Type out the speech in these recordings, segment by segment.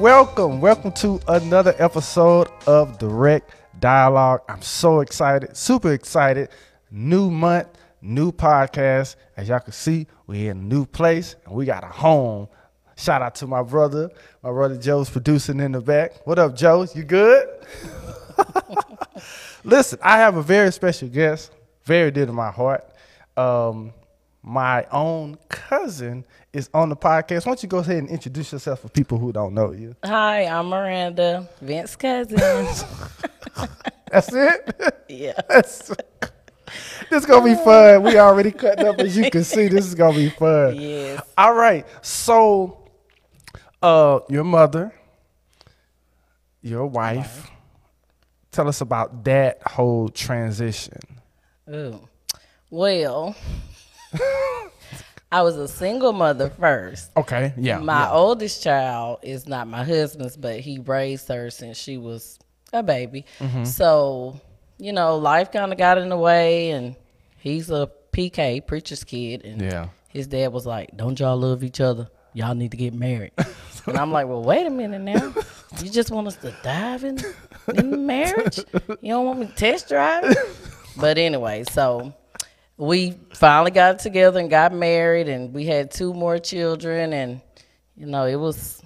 welcome, welcome to another episode of Direct Dialogue. I'm so excited, super excited. New month, new podcast. As y'all can see, we're in a new place and we got a home. Shout out to my brother. My brother Joe's producing in the back. What up, Joe? You good? Listen, I have a very special guest, very dear to my heart. Um, my own cousin is on the podcast. Why don't you go ahead and introduce yourself for people who don't know you? Hi, I'm Maranda, Vince cousin. That's it? yeah. That's, this is gonna be fun. We already cut up as you can see. This is gonna be fun. Yes. All right. So uh your mother, your wife, tell us about that whole transition. Ooh. Well, I was a single mother first. Okay. Yeah. My yeah. oldest child is not my husband's, but he raised her since she was a baby. Mm-hmm. So, you know, life kind of got in the way, and he's a PK, preacher's kid. And Yeah. his dad was like, Don't y'all love each other? Y'all need to get married. and I'm like, Well, wait a minute now. You just want us to dive in, in marriage? You don't want me to test drive? But anyway, so we finally got together and got married and we had two more children and you know it was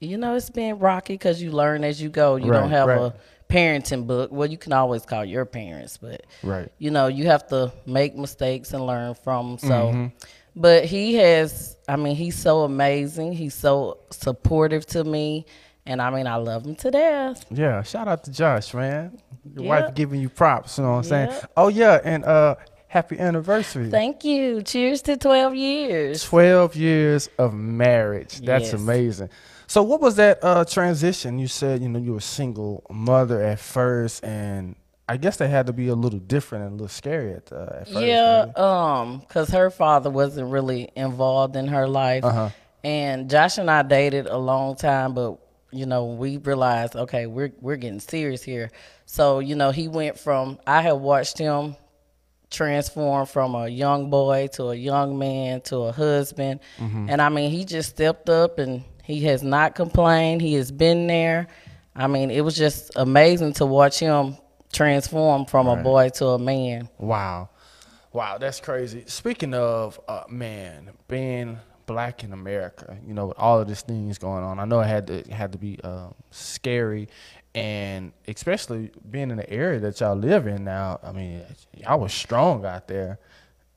you know it's been rocky because you learn as you go you Right, don't have right. a parenting book well you can always call your parents but Right. you know you have to make mistakes and learn from so Mm-hmm. but he has i mean he's so amazing he's so supportive to me and i mean i love him to death Yeah, shout out to Josh, man. Your Yeah. wife giving you props, you know what I'm saying? Oh yeah, and uh happy anniversary. thank you cheers to 12 years 12 years of marriage. That's Yes. amazing. So what was that uh transition? You said, you know, you were a single mother at first and I guess that had to be a little different and a little scary at, uh, at first. Yeah, maybe. um, cause her father wasn't really involved in her life, Uh-huh. and Josh and I dated a long time, but you know we realized okay we're we're getting serious here. So you know he went from I had watched him transform from a young boy to a young man to a husband, and I mean he just stepped up and he has not complained. He has been there. I mean it was just amazing to watch him transform from a boy to a man. Wow. Wow, that's crazy. Speaking of uh man, being black in America, you know, with all of these things going on, I know it had to it had to be um, scary and especially being in the area that y'all live in now, I mean, y'all was strong out there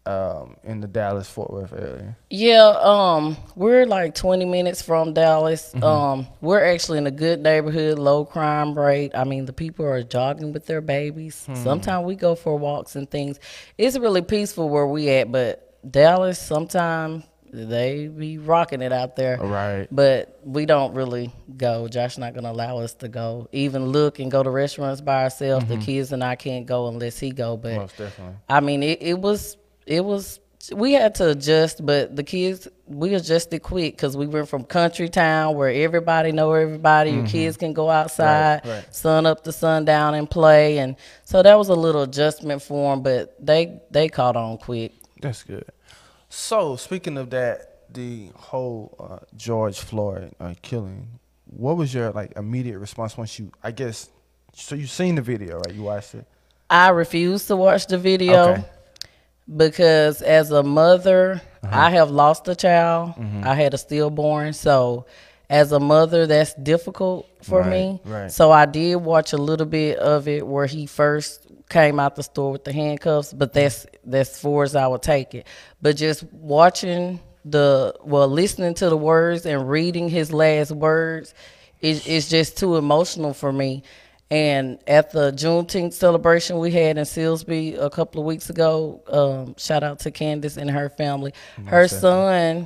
um, in the Dallas Fort Worth area. Yeah, um, we're like 20 minutes from Dallas. Um, we're actually in a good neighborhood, low crime rate. I mean, the people are jogging with their babies. Sometimes we go for walks and things. It's really peaceful where we at, but Dallas, sometimes they be rocking it out there. Right. But we don't really go. Josh not gonna allow us to go, even look and go to restaurants by ourselves. The kids and I can't go unless he go. But Most definitely. I mean, it, it was it was we had to adjust, but the kids we adjusted quick because we went from country town where everybody know everybody. Your kids can go outside, Mm-hmm. right. sun up to sundown and play, and so that was a little adjustment for them. But they they caught on quick. That's good. So, speaking of that, the whole uh, George Floyd uh, killing, what was your like immediate response once you, I guess, so you seen the video, right? You watched it. I refused to watch the video Okay. because as a mother, Uh-huh. I have lost a child. Mm-hmm. I had a stillborn, so as a mother, that's difficult for Right, me. right. So I did watch a little bit of it where he first came out the store with the handcuffs, but that's that's as far as I would take it. But just watching the well, listening to the words and reading his last words, it, it's just too emotional for me. And at the Juneteenth celebration we had in Silsbee a couple of weeks ago, um, shout out to Candace and her family. Her son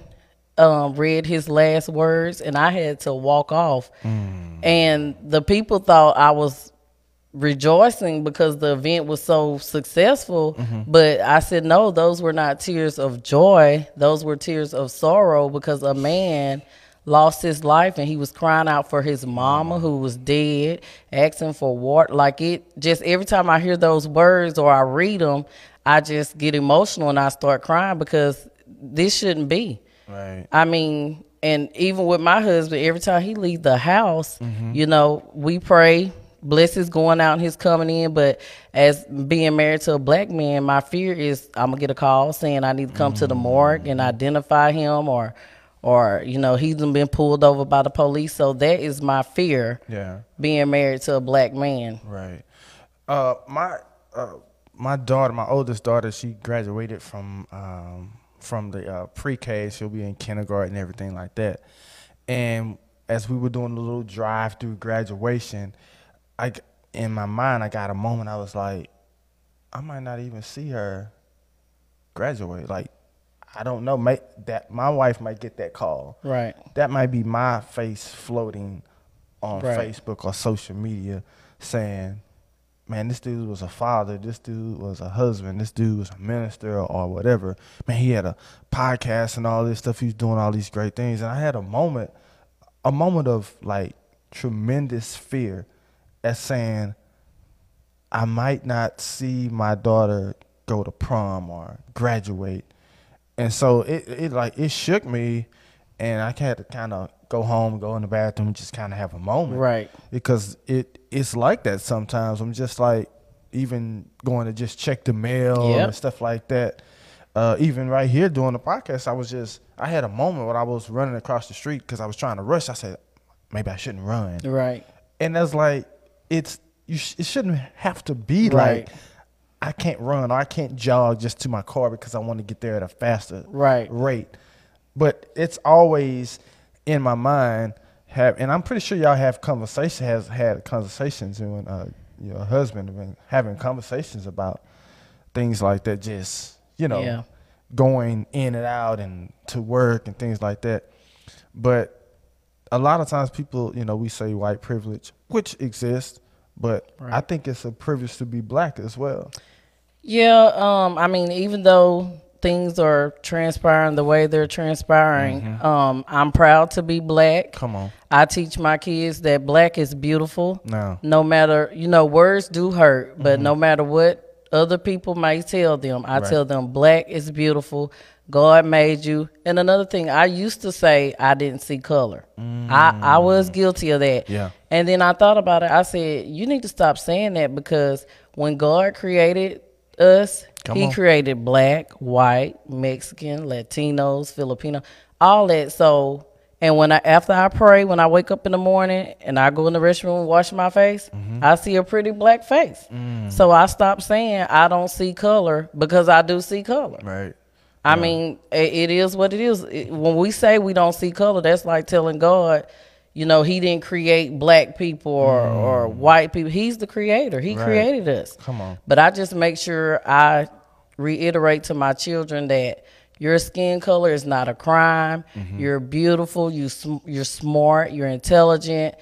um, read his last words, and I had to walk off. And the people thought I was rejoicing because the event was so successful. But I said, no, those were not tears of joy. Those were tears of sorrow because a man lost his life and he was crying out for his mama who was dead, asking for water. Like it just every time I hear those words or I read them, I just get emotional and I start crying because this shouldn't be. Right. I mean, and even with my husband, every time he leave the house, Mm-hmm. you know, we pray blessings going out and his coming in. But as being married to a black man, my fear is I'm gonna get a call saying I need to come to the morgue and identify him, or, or you know, he's been pulled over by the police. So that is my fear. Yeah. Being married to a black man. Right. Uh, my uh, my daughter, my oldest daughter, she graduated from um, from the uh, pre-K. She'll be in kindergarten and everything like that. And as we were doing the little drive through graduation, I in my mind I got a moment. I was like, I might not even see her graduate. Like, I don't know. May, that my wife might get that call Right. that might be my face floating on Right. Facebook or social media saying, man, this dude was a father, this dude was a husband, this dude was a minister or whatever. Man, he had a podcast and all this stuff. He was doing all these great things. And I had a moment, a moment of like tremendous fear at saying, I might not see my daughter go to prom or graduate. And so it, it like it shook me and I had to kind of go home, go in the bathroom, just kind of have a moment. Right. Because it it's like that sometimes. I'm just like even going to just check the mail Yep. and stuff like that. Uh, even right here doing the podcast, I was just I had a moment when I was running across the street because I was trying to rush. I said maybe I shouldn't run Right. and that's like it's you sh- it shouldn't have to be Right. like I can't run or I can't jog just to my car because I want to get there at a faster Right. rate. But it's always in my mind have and I'm pretty sure y'all have conversation has had conversations and when uh, your husband have been having conversations about things like that just you know Yeah. going in and out and to work and things like that. But a lot of times people, you know, we say white privilege, which exists, but I think it's a privilege to be black as well. Yeah, um, I mean, even though things are transpiring the way they're transpiring, Mm-hmm. um, I'm proud to be black. Come on. I teach my kids that black is beautiful. No. No matter, you know, words do hurt, but no matter what other people might tell them, I Right. tell them black is beautiful. God made you. And another thing, I used to say I didn't see color. I, I was guilty of that. Yeah. And then I thought about it. I said, you need to stop saying that because when God created us, Come He on. created black, white, Mexican, Latinos, Filipino, all that. So, and when I after I pray, when I wake up in the morning and I go in the restroom and wash my face, Mm-hmm. I see a pretty black face. Mm. So I stopped saying I don't see color because I do see color. Right. I mean, it is what it is. It- when we say we don't see color, that's like telling God, you know, He didn't create black people or, or white people. He's the creator. He Mm. Right. created us. Come on. But I just make sure I reiterate to my children that your skin color is not a crime. Mm-hmm. You're beautiful. You sm- you're smart. You're intelligent.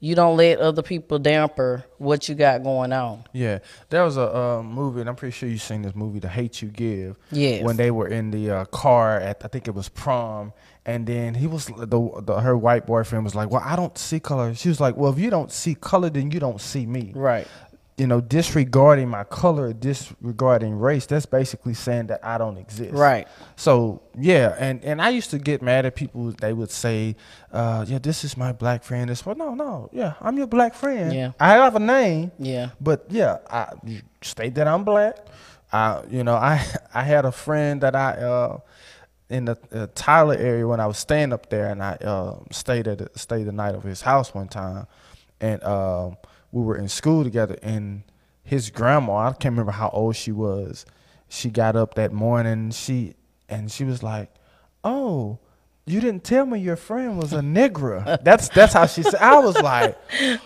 You don't let other people damper what you got going on. Yeah, there was a uh, movie, and I'm pretty sure you've seen this movie, "The Hate You Give." Yes. When they were in the uh, car at, I think it was prom, and then he was the, the her white boyfriend was like, "Well, I don't see color." She was like, "Well, if you don't see color, then you don't see me." Right. You know, disregarding my color, disregarding race, that's basically saying that I don't exist. Right. So yeah, and and I used to get mad at people. They would say, uh, "Yeah, this is my black friend." This, well, no, no, yeah, I'm your black friend. Yeah. I have a name. Yeah. But yeah, I state that I'm black. I you know I I had a friend that I uh in the uh, Tyler area when I was staying up there, and I uh, stayed at stayed the night of his house one time, and um we were in school together. And his grandma, I can't remember how old she was. She got up that morning. She and she was like, "Oh." You didn't tell me your friend was a nigger. That's that's how she said. I was like,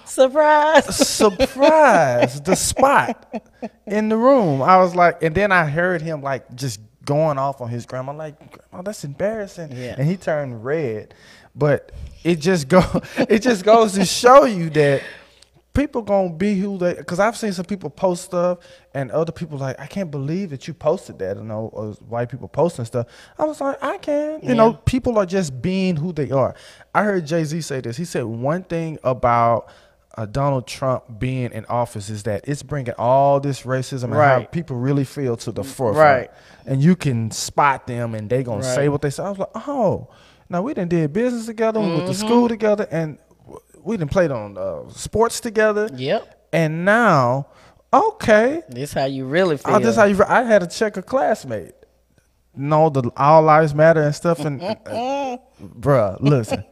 Surprise. surprise the spot in the room. I was like, and then I heard him like just going off on his grandma, like, grandma, that's embarrassing. Yeah. And he turned red. But it just go it just goes to show you that people gonna be who they because I've seen some people post stuff and other people like, I can't believe that you posted that, you know, or white people posting stuff. I was like, I can. You know, people are just being who they are. I heard Jay Z say this. He said one thing about uh, Donald Trump being in office is that it's bringing all this racism and how people really feel to the forefront. Right. And you can spot them and they gonna say what they say. I was like, oh, Now we done did business together, we went to school together, and we done played on uh, sports together. Yep. And now, okay, This how you really feel. oh, this how you. I had to check a classmate. No, the all lives matter and stuff, and uh, bruh, listen,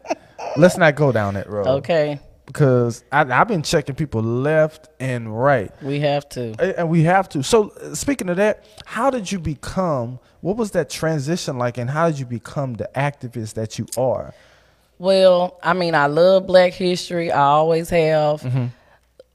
let's not go down that road. okay. Because I, I've been checking people left and right. We have to. And we have to. So, speaking of that, how did you become? What was that transition like, and how did you become the activist that you are? Well, I mean, I love Black history. I always have. Mm-hmm.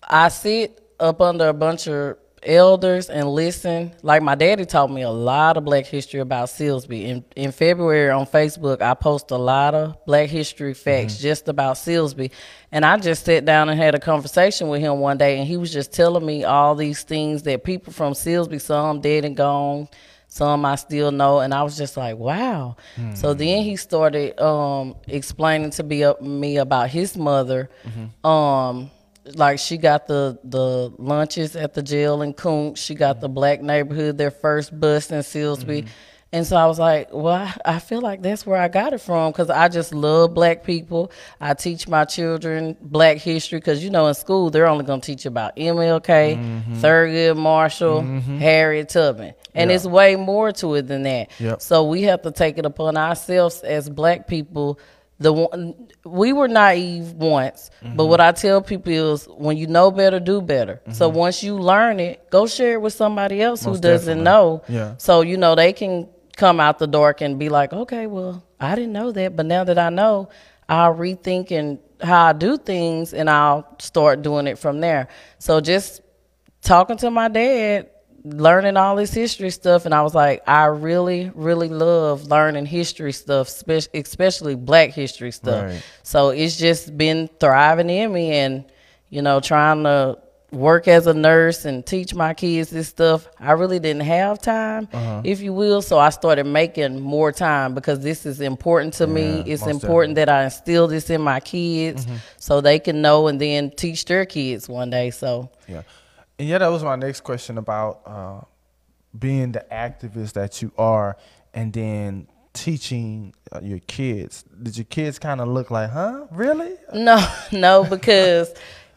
I sit up under a bunch of elders and listen. Like my daddy taught me a lot of Black history about Silsbee. In in February on Facebook, I post a lot of Black history facts Mm-hmm. just about Silsbee. And I just sat down and had a conversation with him one day, and he was just telling me all these things that people from Silsbee, some dead and gone, some I still know, and I was just like, wow. So then he started um, explaining to be, me about his mother. Um, like she got the the lunches at the jail in Kountze. She got the mm-hmm. black neighborhood, their first bus in Silsbee. Mm-hmm. And so I was like, well, I, feel like that's where I got it from because I just love black people. I teach my children black history because, you know, in school, they're only going to teach you about MLK, mm-hmm. Thurgood Marshall, Harriet Tubman. And Yeah. it's way more to it than that. Yep. So we have to take it upon ourselves as black people. The one, we were naive once, but what mm-hmm. I tell people is when you know better, do better. So mm-hmm. once you learn it, go share it with somebody else Most who doesn't definitely. know. Yeah. So you know they can come out the dark and be like, okay, well, I didn't know that, but now that I know, I'll rethink and how I do things, and I'll start doing it from there. So just talking to my dad, learning all this history stuff, and I was like, I really, really love learning history stuff, especially Black history stuff. Right. So it's just been thriving in me, and you know, trying to work as a nurse and teach my kids this stuff. I really didn't have time, Uh-huh. if you will. So I started making more time because this is important to me. It's important that I instill this in my kids Mm-hmm. so they can know and then teach their kids one day. So Yeah, and yeah, that was my next question about uh, being the activist that you are, and then teaching uh, your kids. Did your kids kind of look like, huh? Really? No, no, because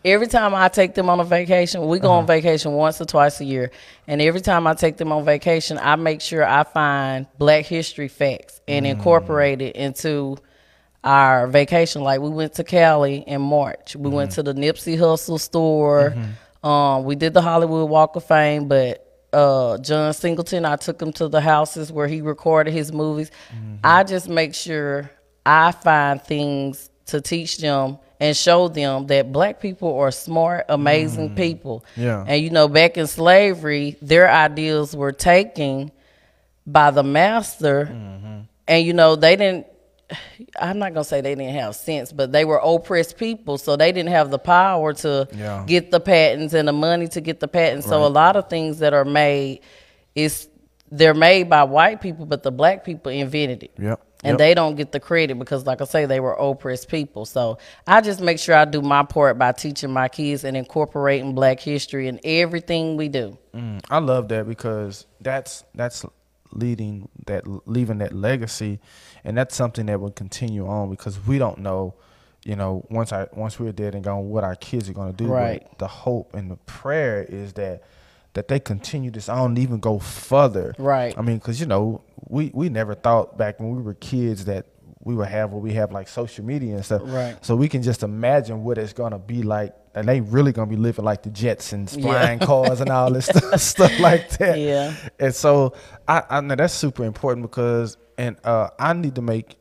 every time I take them on a vacation, we go on vacation once or twice a year, and every time I take them on vacation, I make sure I find Black History facts and incorporate it into our vacation. Like we went to Cali in March, we went to the Nipsey Hussle store. Um, we did the Hollywood Walk of Fame, but uh, John Singleton, I took him to the houses where he recorded his movies. I just make sure I find things to teach them and show them that black people are smart, amazing people. Yeah. And you know, back in slavery, their ideals were taken by the master. And you know, they didn't I'm not gonna say they didn't have sense, but they were oppressed people, so they didn't have the power to Yeah. get the patents and the money to get the patents. So a lot of things that are made is they're made by white people, but the black people invented it. Yep. And Yep. they don't get the credit because, like I say, they were oppressed people. So I just make sure I do my part by teaching my kids and incorporating Black history in everything we do. Mm, I love that because that's that's leading that leaving that legacy, and that's something that will continue on because we don't know, you know, once I once we're dead and gone, what our kids are going to do. But Right. the hope and the prayer is that that they continue this on, even go further. Right. I mean, because you know, we we never thought back when we were kids that we would have what we have like social media and stuff. Right. So we can just imagine what it's gonna be like. And they really gonna be living like the Jetsons, Yeah. flying cars and all this stuff, stuff like that. Yeah. And so I, I know that's super important because, and uh, I need to make,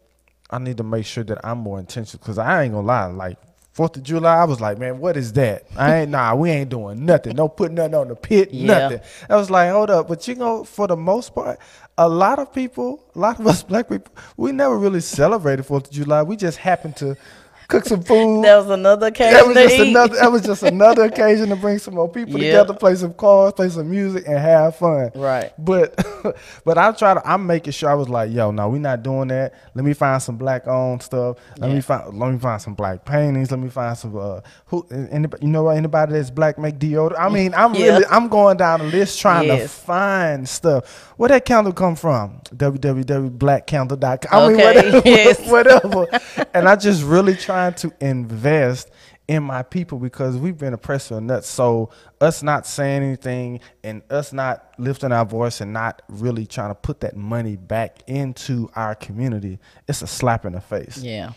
I need to make sure that I'm more intentional because I ain't gonna lie, like. Fourth of July, I was like, man, what is that? I ain't nah, we ain't doing nothing. No putting nothing on the pit, Yeah. nothing. I was like, hold up, but you know, for the most part, a lot of people, a lot of us black people, we never really celebrated Fourth of July. We just happened to cook some food. That was another occasion That was to just eat. another. That was just another occasion to bring some more people Yeah. together, play some cards, play some music, and have fun. Right. But but I try to. I'm making sure I was like, yo, no, we're not doing that. Let me find some black owned stuff. Let Yeah. me find. Let me find some black paintings. Let me find some. Uh, who? Anybody, you know what? Anybody that's black make deodorant. I mean, I'm Yeah. really. I'm going down the list trying to find stuff. Where that candle come from? www.blackcandle.com. I mean, Okay, whatever. yes. whatever. and I just really trying to invest in my people because we've been oppressed to a nut. So us not saying anything and us not lifting our voice and not really trying to put that money back into our community, it's a slap in the face. Yeah.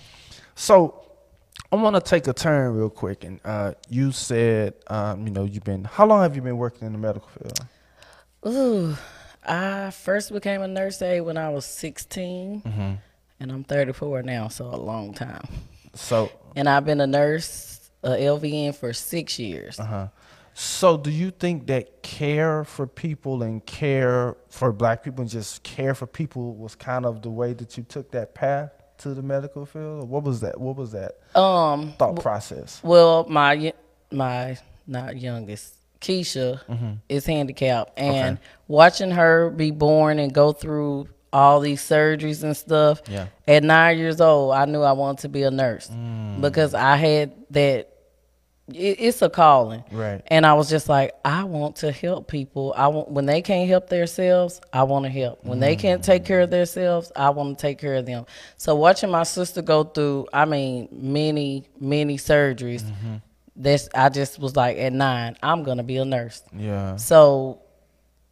So I want to take a turn real quick. And uh, you said, um, you know, you've been. How long have you been working in the medical field? Ooh, I first became a nurse aide when I was 16, Mm-hmm. and I'm 34 now, so a long time. So, And I've been a nurse, a LVN, for six years. uh-huh. So, do you think that care for people and care for black people and just care for people was kind of the way that you took that path to the medical field? What was that? What was that Um, thought process? well, my my not youngest, Keisha, is handicapped, and Mm-hmm. Okay. watching her be born and go through all these surgeries and stuff. Yeah. At nine years old, I knew I wanted to be a nurse Mm. because I had that. It, it's a calling, Right. And I was just like, I want to help people. I want when they can't help themselves, I want to help. When they can't take care of themselves, I want to take care of them. So watching my sister go through, I mean, many many surgeries. That's I just was like, at nine, I'm gonna be a nurse. Yeah. So,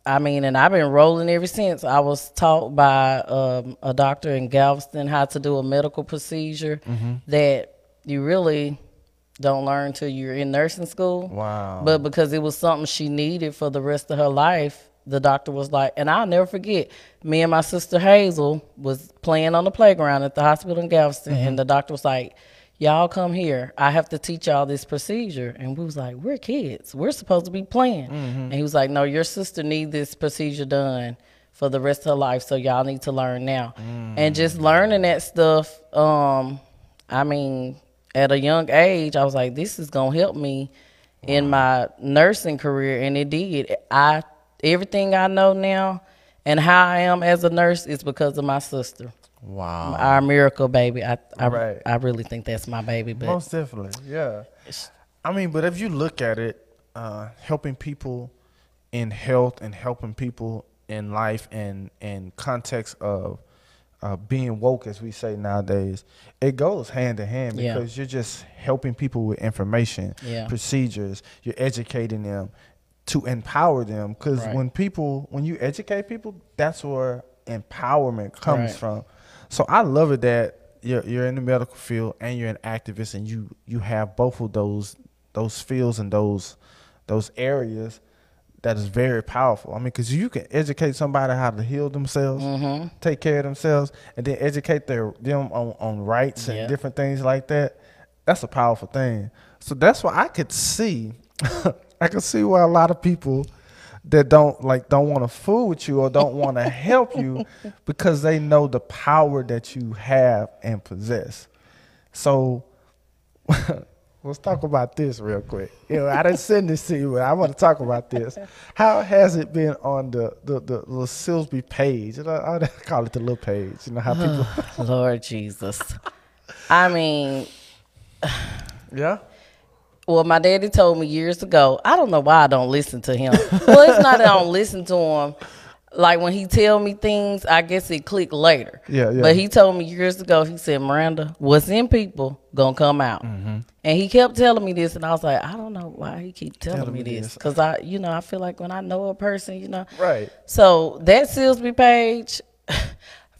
I mean, and I've been rolling ever since. I was taught by um, a doctor in Galveston how to do a medical procedure that you really don't learn till you're in nursing school. Wow. But because it was something she needed for the rest of her life, the doctor was like, and I'll never forget, me and my sister Hazel was playing on the playground at the hospital in Galveston, and the doctor was like, y'all come here. I have to teach y'all this procedure. And we was like, we're kids. We're supposed to be playing. And he was like, no, your sister need this procedure done for the rest of her life, so y'all need to learn now. And just learning that stuff, um, I mean, at a young age, I was like, this is gonna help me in my nursing career, and it did. I everything I know now and how I am as a nurse is because of my sister, wow. our miracle baby. I I, Right. I really think that's my baby, but Most definitely, yeah. I mean, but if you look at it, uh, helping people in health and helping people in life and in context of uh, being woke, as we say nowadays, it goes hand in hand Yeah. because you're just helping people with information, Yeah. procedures. You're educating them to empower them because Right. when people, when you educate people, that's where empowerment comes Right. from. So I love it that you're you're in the medical field and you're an activist and you you have both of those those fields and those those areas that is very powerful. I mean, because you can educate somebody how to heal themselves, Mm-hmm. take care of themselves, and then educate their them on, on rights and Yeah. different things like that. That's a powerful thing. So that's why I could see, I could see why a lot of people that don't like don't want to fool with you or don't want to help you because they know the power that you have and possess. So let's talk about this real quick. You know, I didn't send this to you, but I want to talk about this. How has it been on the the, the little Silsbee page? You know, I call it the little page. You know how people. Lord Jesus. I mean, yeah. Well, my daddy told me years ago. I don't know why I don't listen to him. well, it's not that I don't listen to him. Like when he tell me things, I guess it click later. Yeah, yeah. But he told me years ago. He said, "Maranda, what's in people gonna come out." Mm-hmm. And he kept telling me this, and I was like, I don't know why he keep telling, Telling me me this, because I, you know, I feel like when I know a person, you know, Right. so that Silsbee page,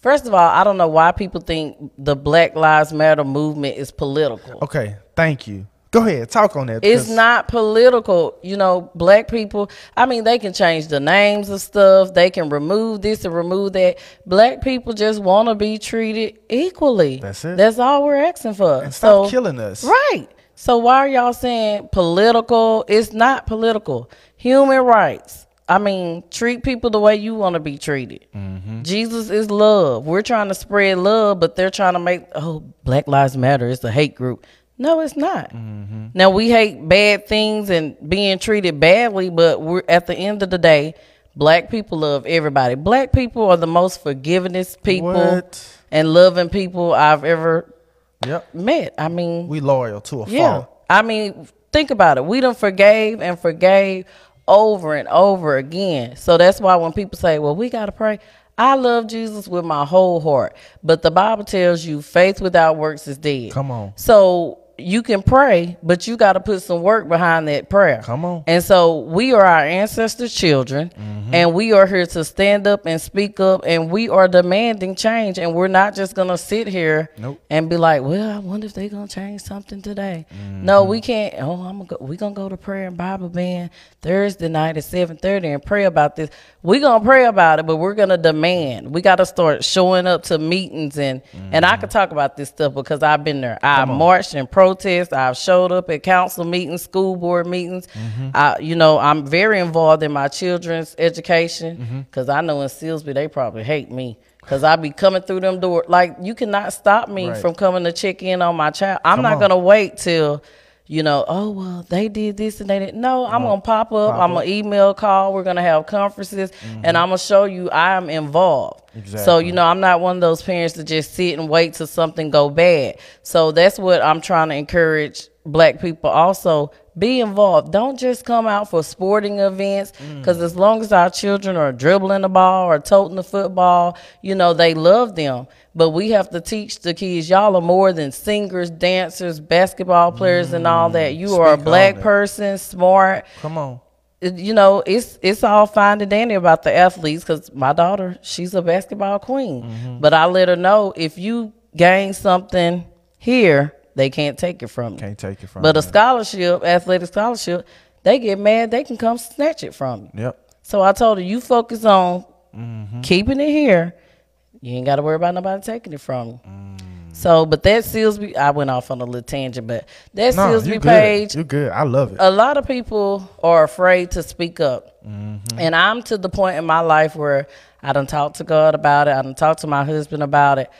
first of all, I don't know why people think the Black Lives Matter movement is political. Okay. Thank you. Go ahead. Talk on that. It's not political. You know, black people, I mean, they can change the names of stuff. They can remove this and remove that. Black people just want to be treated equally. That's it. That's all we're asking for. And stop so, killing us. Right. So why are y'all saying political? It's not political. Human rights. I mean, treat people the way you want to be treated. Mm-hmm. Jesus is love. We're trying to spread love, but they're trying to make oh Black Lives Matter. It's a hate group. No, it's not. Mm-hmm. Now we hate bad things and being treated badly, but we're at the end of the day, Black people love everybody. Black people are the most forgivingest people What? and loving people I've ever Yep. met. I mean, We loyal to a yeah. fault. I mean, think about it. We done forgave and forgave over and over again. So that's why when people say, well, we got to pray, I love Jesus with my whole heart. But the Bible tells you faith without works is dead. Come on. So you can pray, but you got to put some work behind that prayer. Come on. And so we are our ancestors' children, mm-hmm. and we are here to stand up and speak up, and we are demanding change. And we're not just gonna sit here Nope. and be like, "Well, I wonder if they're gonna change something today." Mm-hmm. No, we can't. Oh, I'm gonna go, we're gonna go to prayer and Bible band Thursday night at seven thirty and pray about this. We're gonna pray about it, but we're gonna demand. We got to start showing up to meetings and and I mm-hmm. could talk about this stuff because I've been there. I marched and protest. I've showed up at council meetings, school board meetings. Mm-hmm. I, you know, I'm very involved in my children's education mm-hmm. because I know in Silsbee they probably hate me. Cause I be coming through them doors. Like you cannot stop me Right. from coming to check in on my child. I'm Come not on. gonna wait till, you know, oh well, they did this and they did. No, I'm gonna pop up. Pop I'm up. Mm-hmm. gonna email, call. We're gonna have conferences, and I'm gonna show you I am involved. So you know, I'm not one of those parents to just sit and wait till something go bad. So that's what I'm trying to encourage black people also be involved. Don't just come out for sporting events Mm. because as long as our children are dribbling the ball or toting the football, you know, they love them. But we have to teach the kids y'all are more than singers, dancers, basketball players, and all that. You are a Mm. Speak black person, smart Come on. you know, it's it's all fine and dandy about the athletes because my daughter, she's a basketball queen. Mm-hmm. But I let her know if you gain something here, they can't take it from you. Can't take it from you. But a scholarship, athletic scholarship, they get mad, they can come snatch it from you. Yep. So I told her, you focus on Mm-hmm. keeping it here. You ain't got to worry about nobody taking it from you. Mm. So, but that seals me. I went off on a little tangent, but that No, Silsbee good. page, You good. I love it. a lot of people are afraid to speak up. Mm-hmm. And I'm to the point in my life where I done talked to God about it. I done talked to my husband about it.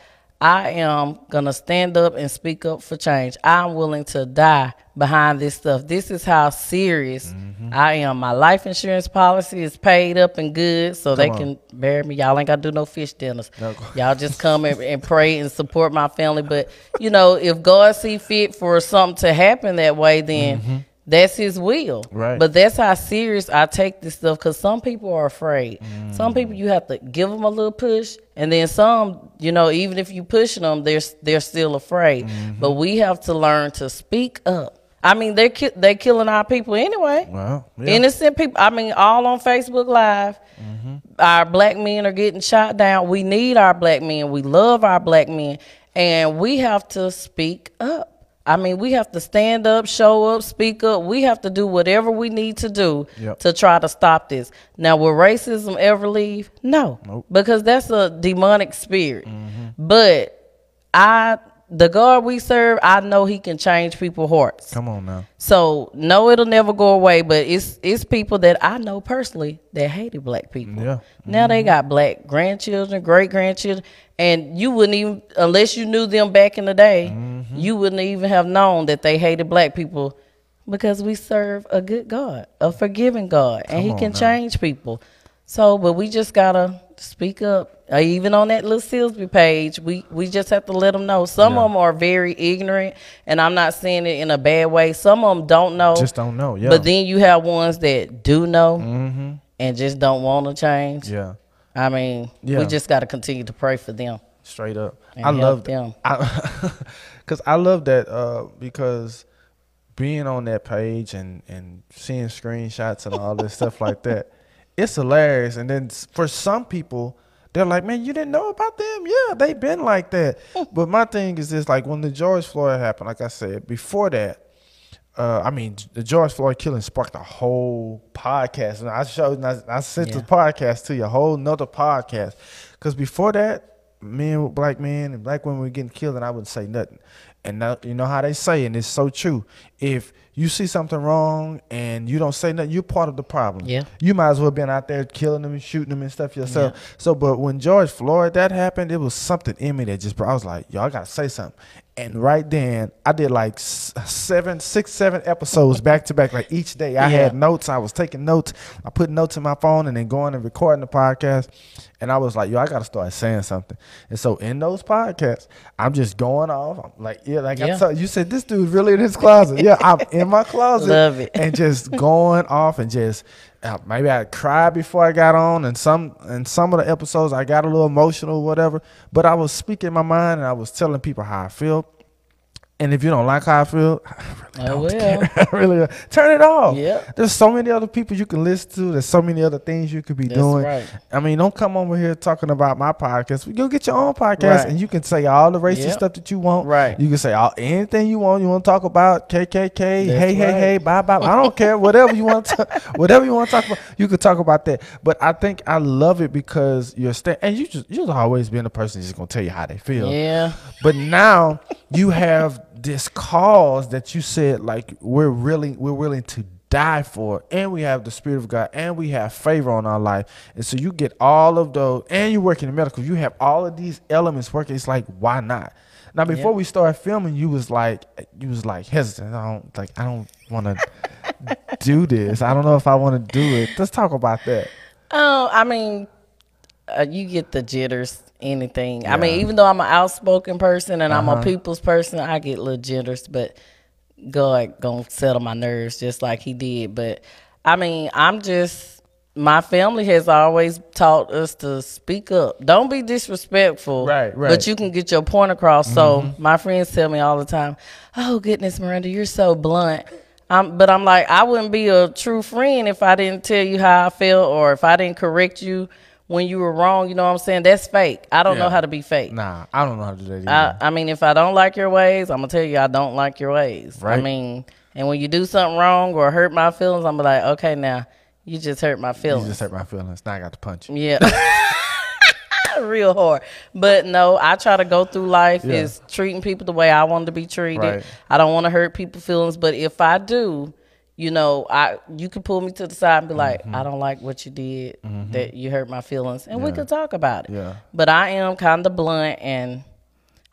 I am going to stand up and speak up for change. I'm willing to die behind this stuff. This is how serious Mm-hmm. I am. My life insurance policy is paid up and good so they on. can bury me. Y'all ain't got to do no fish dinners. No. Y'all just come and, and pray and support my family. But, you know, if God see fit for something to happen that way, then that's his will. Right. But that's how serious I take this stuff because some people are afraid. Some mm. people you have to give them a little push, and then some, you know, even if you pushing them, they're they're still afraid. Mm-hmm. But we have to learn to speak up. I mean, they're ki- they killing our people anyway. Well, yeah. Innocent people. I mean, all on Facebook Live. Mm-hmm. Our black men are getting shot down. We need our black men. We love our black men, and we have to speak up. I mean, we have to stand up, show up, speak up. We have to do whatever we need to do Yep. to try to stop this. Now, will racism ever leave? No, Nope. because that's a demonic spirit. Mm-hmm. But I, the God we serve, I know He can change people's hearts. Come on now. So no, it'll never go away. But it's it's people that I know personally that hated black people. Yeah. Now they got black grandchildren, great grandchildren, and you wouldn't even unless you knew them back in the day, Mm-hmm. you wouldn't even have known that they hated black people because we serve a good God, a forgiving God, and He can now. change people. So, but we just gotta speak up. Uh, even on that little Silsbee page, we we just have to let them know. Some Yeah. of them are very ignorant, and I'm not saying it in a bad way. Some of them don't know. Just don't know. Yeah. But then you have ones that do know mm-hmm. and just don't want to change. Yeah. I mean, Yeah. we just got to continue to pray for them. Straight up. I love them. I, Cause I love that uh, because being on that page and and seeing screenshots and all this stuff like that, it's hilarious. And then for some people, they're like, "Man, you didn't know about them? Yeah, they've been like that." but my thing is this: like when the George Floyd happened, like I said before that. Uh, I mean, the George Floyd killing sparked a whole podcast, and I showed, and I, I sent the podcast to you, a whole nother podcast. Because before that, men, black men, and black women were getting killed, and I wouldn't say nothing. And now, you know how they say, and it's so true. If you see something wrong and you don't say nothing, you're part of the problem. Yeah. You might as well been out there killing them and shooting them and stuff yourself. So, but when George Floyd that happened, it was something in me that just, I was like, yo, I gotta say something. And right then, I did like seven, six, seven episodes back to back. Like each day, I Yeah. had notes. I was taking notes. I put notes in my phone and then going and recording the podcast. And I was like, yo, I got to start saying something. And so in those podcasts, I'm just going off. I'm like, yeah, like I Yeah. told you said, this dude's really in his closet. Yeah, I'm in my closet. Love it. And just going off and just maybe I cried before I got on, and some and some of the episodes I got a little emotional, whatever. But I was speaking my mind and I was telling people how I feel. And if you don't like how I feel, I really I don't will. care. I really turn it off. Yep. There's so many other people you can listen to. There's so many other things you could be That's doing. right. I mean, don't come over here talking about my podcast. Go get your own podcast, Right. and you can say all the racist Yep. stuff that you want. Right. You can say all anything you want. You want to talk about KKK? That's hey, hey, right. hey, bye, bye. I don't care. Whatever you want to, whatever you want to talk about, you can talk about that. But I think I love it because you're sta- and you just you've always been a person that's just gonna tell you how they feel. Yeah. But now you have this cause that you said like we're really we're willing to die for, and we have the spirit of God, and we have favor on our life, and so you get all of those, and you work in the medical, you have all of these elements working. It's like why not? Now before Yep. we started filming, you was like you was like hesitant. I don't like I don't want to do this. I don't know if I want to do it. Let's talk about that. Oh, I mean, uh, you get the jitters. Anything. I mean, even though I'm an outspoken person and I'm Uh-huh. a people's person, I get little jitters. But God gonna settle my nerves just like He did. But I mean, I'm just. My family has always taught us to speak up. Don't be disrespectful. Right, right. But you can get your point across. So my friends tell me all the time, "Oh goodness, Maranda, you're so blunt." Um, but I'm like, I wouldn't be a true friend if I didn't tell you how I feel or if I didn't correct you when you were wrong. You know what I'm saying? That's fake. I don't know how to be fake. Nah, I don't know how to do that. Either. I, I mean, if I don't like your ways, I'm gonna tell you I don't like your ways. Right. I mean, and when you do something wrong or hurt my feelings, I'm like, okay, now you just hurt my feelings. you just hurt my feelings. Now I got to punch you. Yeah. Real hard. But no, I try to go through life Yeah. is treating people the way I want to be treated. Right. I don't want to hurt people's feelings, but if I do, you know, I you can pull me to the side and be like, Mm-hmm. I don't like what you did, that you hurt my feelings, and we could talk about it. Yeah. But I am kind of blunt and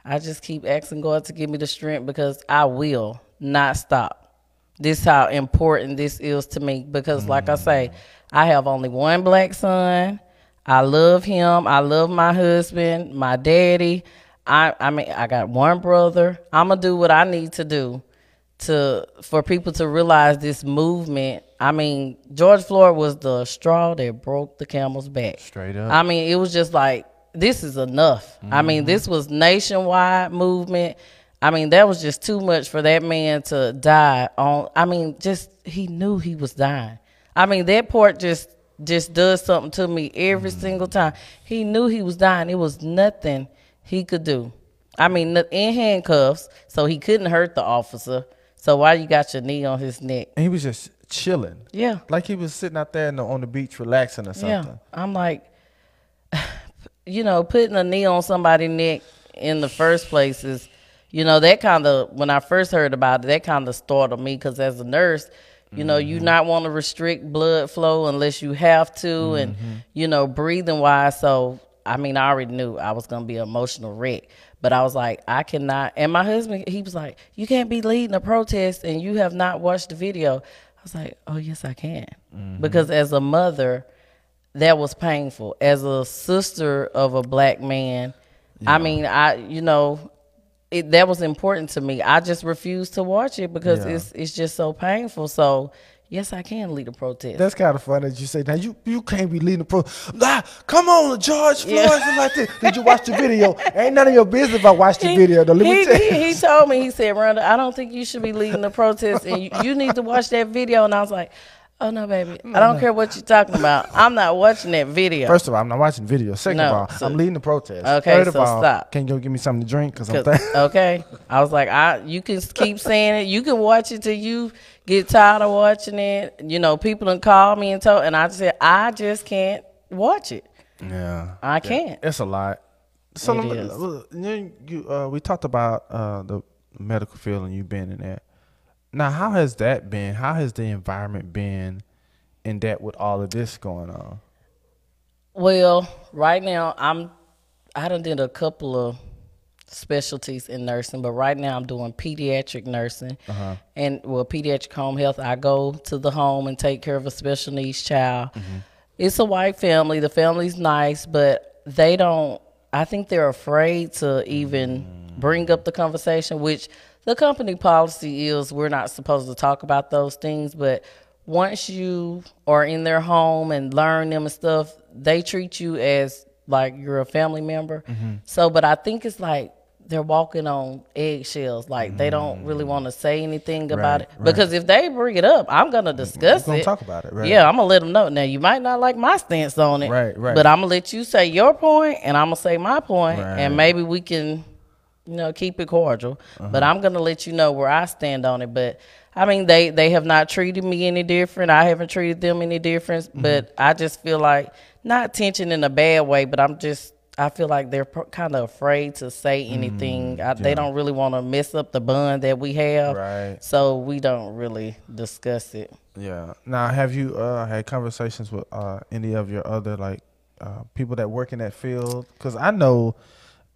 I just keep asking God to give me the strength because I will not stop. This how important this is to me because like I say, I have only one black son. I love him. I love my husband, my daddy. I I mean I got one brother. I'm gonna do what I need to do to for people to realize this movement. I mean, George Floyd was the straw that broke the camel's back. Straight up. I mean, it was just like this is enough. I mean, mm-hmm. this was nationwide movement. I mean, that was just too much for that man to die on. I mean, just he knew he was dying. I mean, that part just just does something to me every mm. single time. He knew he was dying. It was nothing he could do. I mean, in handcuffs, so he couldn't hurt the officer. So why you got your knee on his neck? And he was just chilling. Yeah. Like he was sitting out there in the, on the beach relaxing or something. Yeah, I'm like, you know, putting a knee on somebody's neck in the first place is, you know, that kind of when I first heard about it, that kind of startled me because as a nurse, you know, you mm-hmm. not want to restrict blood flow unless you have to, and mm-hmm. you know, breathing wise. So I mean, I already knew I was gonna be an emotional wreck. But I was like, I cannot. And my husband, he was like, you can't be leading a protest and you have not watched the video. I was like, oh yes, I can, mm-hmm. because as a mother, that was painful. As a sister of a black man, I mean, I you know, it, that was important to me. I just refused to watch it because Yeah. it's it's just so painful. So yes, I can lead a protest. That's kind of funny that you say that. You you can't be leading the pro. Nah, come on, George Floyd. Yeah. Like this. Did you watch the video? Ain't none of your business if I watched the He- video. Though. Let me he, tell you. he, he told me, he said, Rhonda, I don't think you should be leading the protest and you, you need to watch that video. And I was like, oh no, baby, I don't care what you're talking about. I'm not watching that video. First of all, I'm not watching video. Second No, of all, so- I'm leading the protest. Okay, Third of so all, stop. Can you go give me something to drink? Cause I'm 'Cause- th- okay. I was like, I you can keep saying it. You can watch it till you get tired of watching it. You know, people done call me and told, and I just said, I just can't watch it. yeah, I can't. it's a lot. So It let me- is. you, you, uh, we talked about uh, the medical field and you being in that. Now, how has that been? How has the environment been in that with all of this going on? Well, right now I'm I done did a couple of specialties in nursing, but right now I'm doing pediatric nursing. Uh-huh. And well, pediatric home health, I go to the home and take care of a special needs child. Mm-hmm. It's a white family. The family's nice, but they don't I think they're afraid to even bring up the conversation, which the company policy is we're not supposed to talk about those things, but once you are in their home and learn them and stuff, they treat you as like you're a family member. Mm-hmm. So, but I think it's like they're walking on eggshells. Like they don't mm. really want to say anything about Right, it right. because if they bring it up, I'm gonna discuss gonna it. talk about it, right. Yeah, I'm gonna let them know. Now you might not like my stance on it, Right, right. But I'm gonna let you say your point, and I'm gonna say my point, and maybe we can, you know, keep it cordial. Uh-huh. But I'm gonna let you know where I stand on it. But I mean, they they have not treated me any different. I haven't treated them any different. Mm-hmm. But I just feel like not tension in a bad way, but I'm just. I feel like they're kind of afraid to say anything. I, They don't really want to mess up the bond that we have, Mm, Right. so we don't really discuss it. Yeah. Now, have you uh, had conversations with uh, any of your other like uh, people that work in that field? Because I know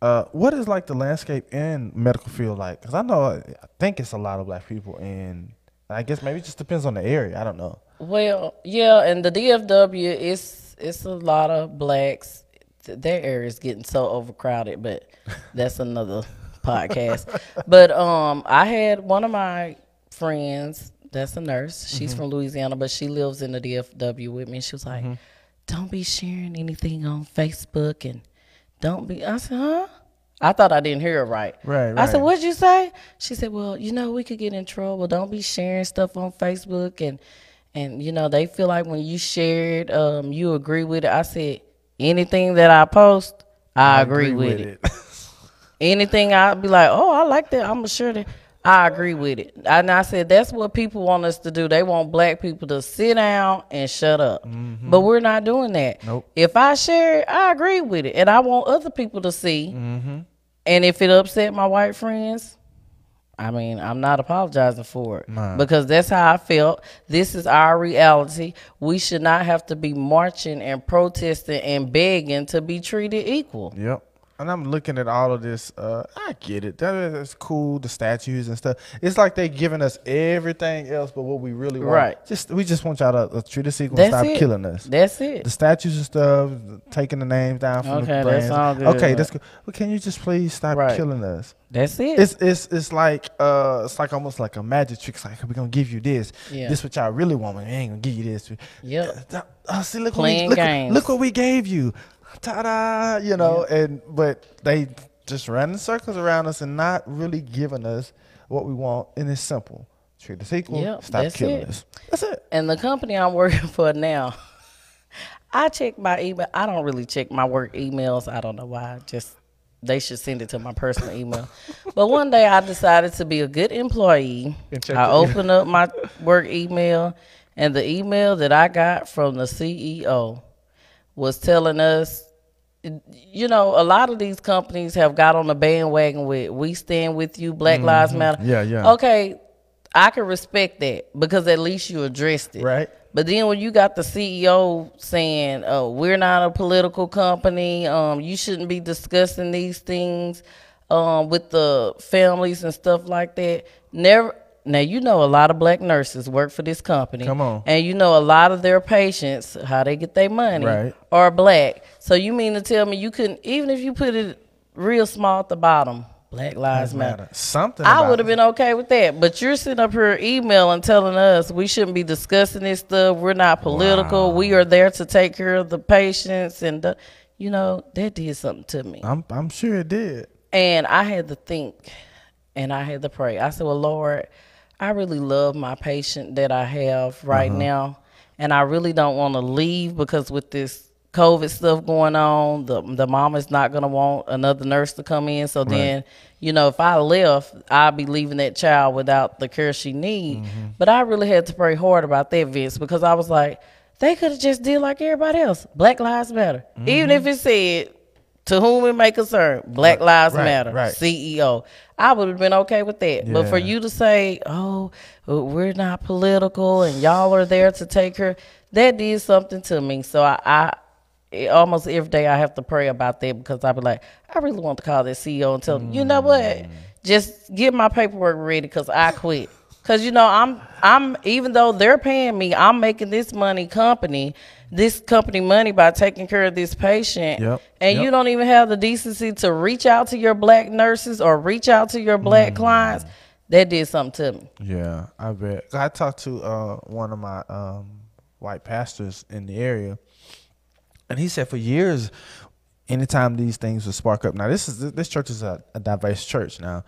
uh, what is like the landscape in medical field like. Because I know I think it's a lot of black people, and I guess maybe it just depends on the area. I don't know. Well, yeah, and the DFW it's it's a lot of blacks. Th- Their area is getting so overcrowded, but that's another podcast. But um, I had one of my friends that's a nurse. She's from Louisiana, but she lives in the DFW with me. She was like, "Don't be sharing anything on Facebook, and don't be." I said, "Huh." I thought I didn't hear it right. Right, right. I said, "What'd you say?" She said, "Well, you know, we could get in trouble. Don't be sharing stuff on Facebook and and you know, they feel like when you share it, um, you agree with it." I said, "Anything that I post, I, agree, with, it. Anything I'd be like, "Oh, I like that. I'm sure that I agree with it." And I said, "That's what people want us to do. They want black people to sit down and shut up." Mm-hmm. But we're not doing that. Nope. If I share it, I agree with it, and I want other people to see. Mm-hmm. And if it upset my white friends, I mean, I'm not apologizing for it Nah. because that's how I felt. This is our reality. We should not have to be marching and protesting and begging to be treated equal. Yep. And I'm looking at all of this. Uh, I get it. That is cool. The statues and stuff. It's like they giving us everything else, but what we really want. Right. Just we just want y'all to uh, treat us equal That's stop it. killing us. That's it. the statues and stuff, taking the names down from Okay, the that's all good. Okay, that's good. Well, can you just please stop Right. killing us? That's it. It's it's it's like uh it's like almost like a magic trick. It's like we're gonna give you this. Yeah. This what y'all really want. but We ain't gonna give you this. Yeah. Uh, see, look Playing what we, look, games. look what we gave you. Ta da! You know, and but they just ran in circles around us and not really giving us what we want. And it's simple: treat us equal. Yep, stop that's killing it. us. That's it. And the company I'm working for now, I check my email. I don't really check my work emails. I don't know why. Just they should send it to my personal email. but one day I decided to be a good employee. I opened up my work email, and the email that I got from the CEO was telling us you know, a lot of these companies have got on the bandwagon with "We stand with you," Black Lives Matter. Mm-hmm. Yeah, yeah. Okay, I can respect that because at least you addressed it. Right. But then when you got the CEO saying, "Oh, we're not a political company. Um, you shouldn't be discussing these things um, with the families and stuff like that," never. Now you know a lot of black nurses work for this company. Come on. And you know a lot of their patients, how they get their money, Right. are black. So you mean to tell me you couldn't, even if you put it real small at the bottom, Black Lives Matter. Something. I would have been okay with that. But you're sitting up here emailing telling us we shouldn't be discussing this stuff. We're not political. We are there to take care of the patients. And, the, you know, that did something to me. I'm I'm sure it did. And I had to think and I had to pray. I said, Well, Lord, I really love my patient that I have right uh-huh. now. And I really don't want to leave because with this COVID stuff going on, the the mom is not gonna want another nurse to come in. So then, you know, if I left, I'd be leaving that child without the care she need. Mm-hmm. But I really had to pray hard about that, Vince, because I was like, they could have just did like everybody else. Black Lives Matter. Even if mm-hmm. it said to whom it may concern, Black Lives right, Matter, right. CEO. I would have been okay with that. But for you to say, oh, we're not political and y'all are there to take her, that did something to me. So I, I eh, almost every day I have to pray about that because I be like, I really want to call that CEO and tell them, you know what, just get my paperwork ready because I quit. Cause you know I'm I'm even though they're paying me, I'm making this money company, this company money by taking care of this patient, Yep, and yep. you don't even have the decency to reach out to your black nurses or reach out to your black Mm. clients. That did something to me. Yeah, I bet. I talked to uh, one of my um, white pastors in the area, and he said for years, anytime these things would spark up. Now this is this church is a, a diverse church. Now,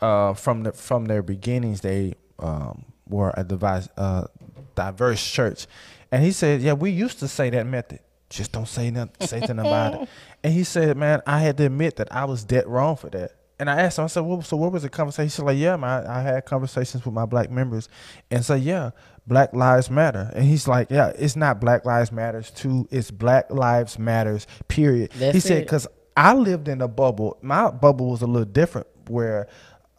uh, from the from their beginnings, they um, were a device, uh, diverse church, and he said, yeah, we used to say that method. Just don't say nothing, say nothing about it. And he said, man, I had to admit that I was dead wrong for that. And I asked him, I said, well, so what was the conversation? He said, like, yeah, man, I had conversations with my black members and said, yeah, Black Lives Matter. And he's like, yeah, it's not Black Lives Matters too, it's Black Lives Matters, period. That's he said, because I lived in a bubble. My bubble was a little different where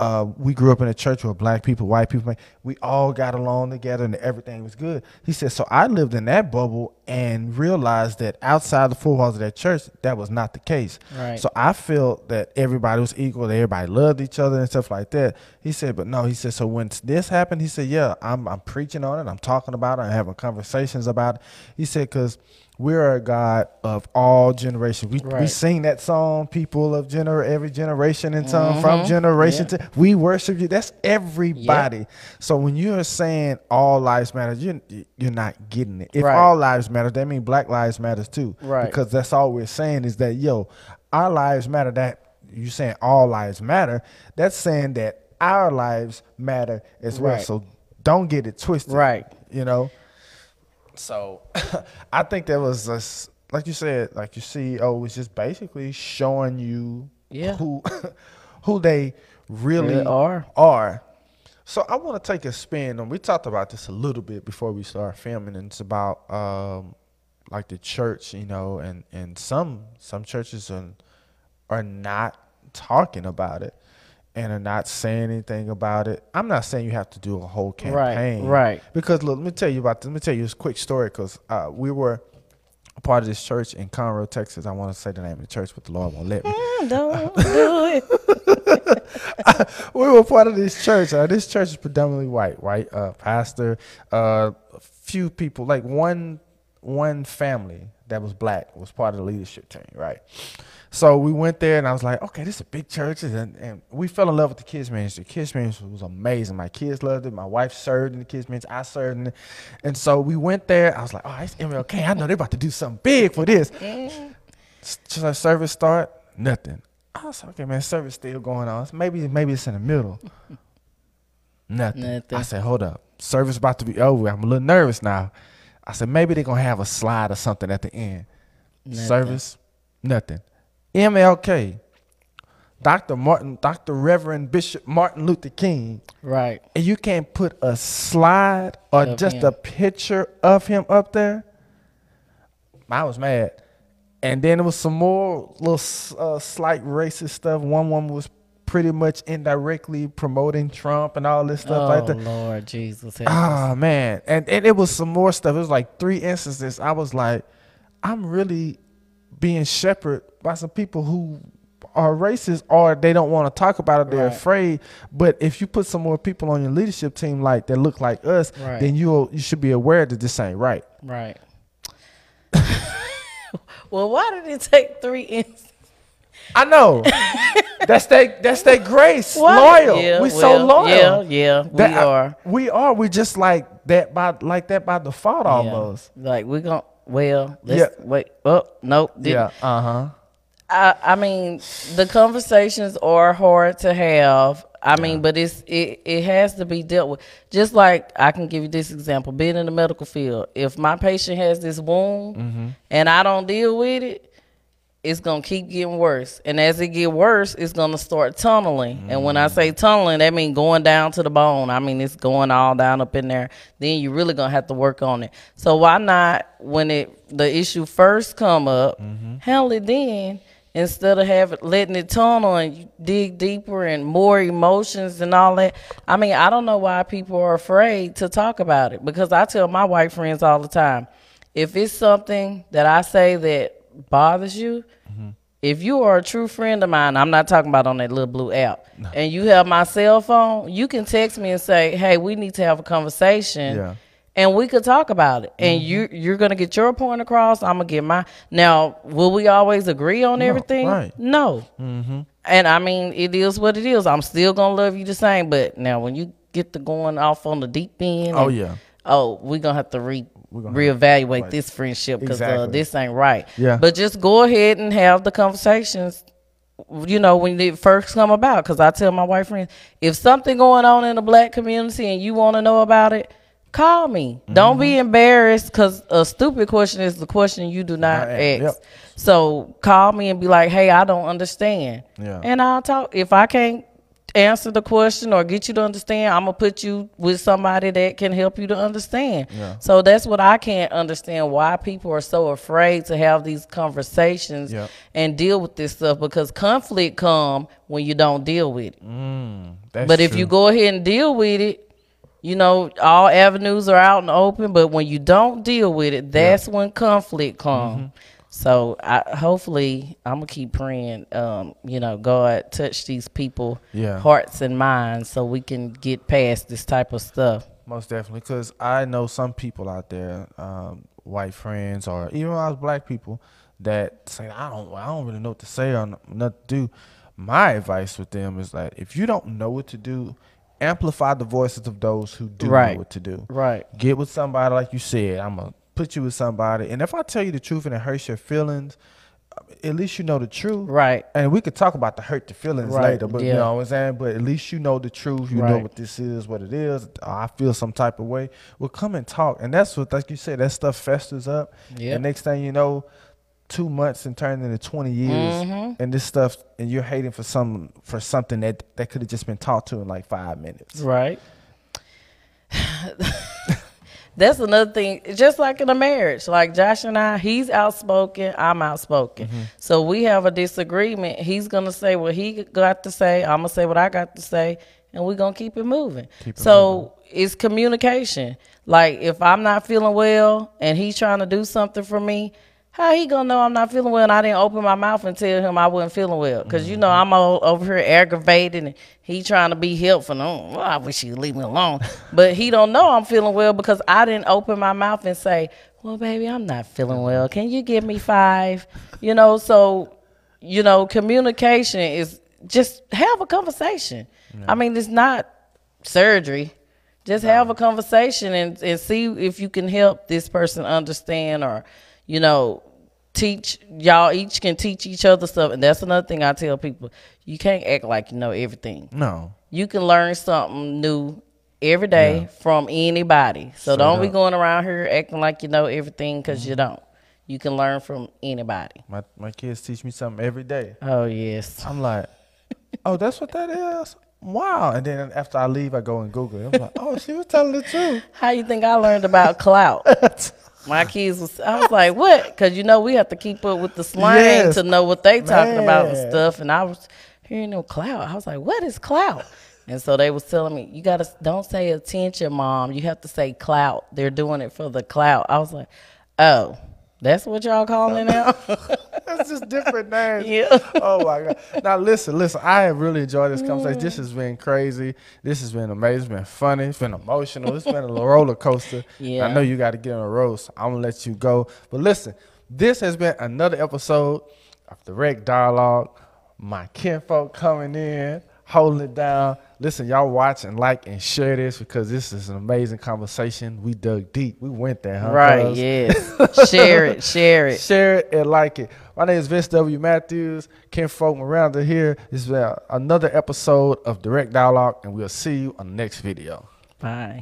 uh, we grew up in a church where black people, white people, we all got along together and everything was good. He said, so I lived in that bubble and realized that outside the four walls of that church, that was not the case. Right. So I felt that everybody was equal, that everybody loved each other and stuff like that. He said, but no, he said, so when this happened, he said, yeah, I'm, I'm preaching on it, I'm talking about it, I'm having conversations about it. He said, because we're a God of all generations. We, we sing that song, people of gener- every generation and song from mm-hmm. generation to we worship you. That's everybody. So when you're saying all lives matter, you're, you're not getting it. If Right. all lives matter, that means black lives matters too. Right. Because that's all we're saying is that, yo, our lives matter. That you're saying all lives matter. That's saying that our lives matter as well. Right. So don't get it twisted. Right. You know? So I think that was just like you said, like your CEO was just basically showing you Yeah. who who they really Really are. are. So I want to take a spin on. We talked about this a little bit before we start filming, and it's about um, like the church, you know, and and some some churches are are not talking about it and are not saying anything about it. I'm not saying you have to do a whole campaign, right. right. Because look, let me tell you about this. Let me tell you this quick story. Because uh, we were a part of this church in Conroe, Texas. I want to say the name of the church, but the Lord won't let me. Mm, don't do it. we were part of this church. Uh, this church is predominantly white, right? Uh, pastor, uh, a few people, like one one family that was black was part of the leadership team, right? So we went there, and I was like, okay, this is a big church, and, and we fell in love with the kids ministry. Kids ministry was amazing. My kids loved it. My wife served in the kids ministry. I served in it, and so we went there. I was like, oh, it's MLK. I know they're about to do something big for this. Just like service start, nothing. I was like, okay, man, service still going on. Maybe maybe it's in the middle. nothing. Nothing. I said, hold up, service about to be over. I'm a little nervous now. I said maybe they're gonna have a slide or something at the end. Nothing. Service, nothing. MLK, Dr. Martin, Dr. Reverend Bishop Martin Luther King, Right. and you can't put a slide or Of just him. a picture of him up there. I was mad. And then there was some more little uh, slight racist stuff. One woman was pretty much indirectly promoting Trump and all this stuff oh like that. Lord Jesus. Ah man, and and it was some more stuff. It was like three instances. I was like, I'm really being shepherded by some people who are racist or they don't want to talk about it. They're Right. afraid. But if you put some more people on your leadership team like that look like us, Right. then you you should be aware that this ain't right. Right. well, why did it take three instances? I know. that's that. That's that grace. What? Loyal. Yeah, we so loyal. Yeah, yeah, we That- are. We are. We just like that by like that by default Yeah. almost. Like we're gonna. Well, let's Yeah. wait. Oh nope. didn't- Yeah. Uh huh. I, I mean, the conversations are hard to have. I mean, but it's it, it has to be dealt with. Just like I can give you this example: being in the medical field, if my patient has this wound Mm-hmm. and I don't deal with it, it's gonna keep getting worse. And as it get worse, it's gonna start tunneling. And when I Mm. say tunneling, that means going down to the bone. I mean, it's going all down up in there. Then you really gonna have to work on it. So why not when it the issue first come up, Mm-hmm. handle it then instead of having letting it tunnel and dig deeper and more emotions and all that. I mean, I don't know why people are afraid to talk about it because I tell my white friends all the time, if it's something that I say that bothers you, if you are a true friend of mine, I'm not talking about on that little blue app, and you have my cell phone, you can text me and say, "Hey, we need to have a conversation." Yeah. And we could talk about it, and mm-hmm. you you're gonna get your point across. I'm gonna get my. Now, will we always agree on everything? right. No. Mm-hmm. And I mean, it is what it is. I'm still gonna love you the same. But now, when you get to going off on the deep end, Oh, and- yeah. oh, we're gonna have to re gonna reevaluate right. this friendship because uh, this ain't right. Yeah. But just go ahead and have the conversations. You know when it first come about, because I tell my white friends, if something going on in the black community and you want to know about it, call me. Don't be Mm-hmm. embarrassed, because a stupid question is the question you do not ask. yep. So call me and be like, "Hey, I don't understand," Yeah. and I'll talk. If I can't answer the question or get you to understand, I'm gonna put you with somebody that can help you to understand. Yeah. So that's what I can't understand why people are so afraid to have these conversations and deal with this stuff because conflict come when you don't deal with it. That's but if true. you go ahead and deal with it, you know, all avenues are out and open, but when you don't deal with it, that's when conflict comes. Mm-hmm. So I hopefully I'm gonna keep praying. Um, you know, God touch these people Yeah. hearts and minds so we can get past this type of stuff. Most definitely, because I know some people out there, um, white friends or even us black people, that say I don't, I don't really know what to say or not to do. My advice with them is like, if you don't know what to do, amplify the voices of those who do Right. know what to do. Right. Get with somebody, like you said. I'm gonna put you with somebody, and if I tell you the truth and it hurts your feelings, at least you know the truth. Right. And we could talk about the hurt the feelings Right, later, but you know what I'm saying? But at least you know the truth. You know what this is, what it is. I feel some type of way. Well, come and talk. And that's what, like you said, that stuff festers up. Yep. And next thing you know, two months and turned into 20 years. Mm-hmm. And this stuff, and you're hating for some for something that, that could have just been talked to in like five minutes. Right. That's another thing. Just like in a marriage, like Josh and I, he's outspoken, I'm outspoken. Mm-hmm. So we have a disagreement. He's gonna say what he got to say. I'm gonna say what I got to say, and we're gonna keep it moving. Keep it so it's communication. Like if I'm not feeling well and he's trying to do something for me, how he gonna know I'm not feeling well and I didn't open my mouth and tell him I wasn't feeling well? Because you know mm-hmm. I'm all over here aggravated and he trying to be helpful. Oh, I wish you'd leave me alone. but he don't know I'm feeling well because I didn't open my mouth and say, "Well, baby, I'm not feeling well. Can you give me five? You know, so you know, communication is just have a conversation. I mean, it's not surgery. Just have a conversation and, and see if you can help this person understand or, you know, teach y'all each can teach each other stuff. And that's another thing I tell people. You can't act like you know everything. No. You can learn something new every day Yeah. from anybody. So Straight don't be going around here acting like you know everything because you mm-hmm. don't. You can learn from anybody. My, my kids teach me something every day. Oh, yes. I'm like, oh, that's what that is? Wow. And then after I leave, I go and Google it. I'm like, oh, she was telling the truth. How you think I learned about clout? My kids was, I was like, what? Because you know we have to keep up with the slang Yes. to know what they talking about and stuff. And I was hearing no clout. I was like, what is clout? And so they was telling me, you gotta don't say attention, mom. You have to say clout. They're doing it for the clout. I was like, oh, that's what y'all calling it now? That's just different names. Yeah. Oh my god. Now listen, listen. I have really enjoyed this mm. conversation. This has been crazy. This has been amazing. It's been funny. It's been emotional. It's been a roller coaster. Yeah. I know you got to get on a roast. I'm gonna let you go. But listen, this has been another episode of the Direct Dialogue. My kinfolk coming in, holding it down. Listen, y'all watch and like and share this because this is an amazing conversation. We dug deep. We went there, huh? right, cuz? yes. share it, share it. Share it and like it. My name is Vince W. Matthews. Ken Folk Maranda here. This is uh, another episode of Direct Dialogue, and we'll see you on the next video. Bye.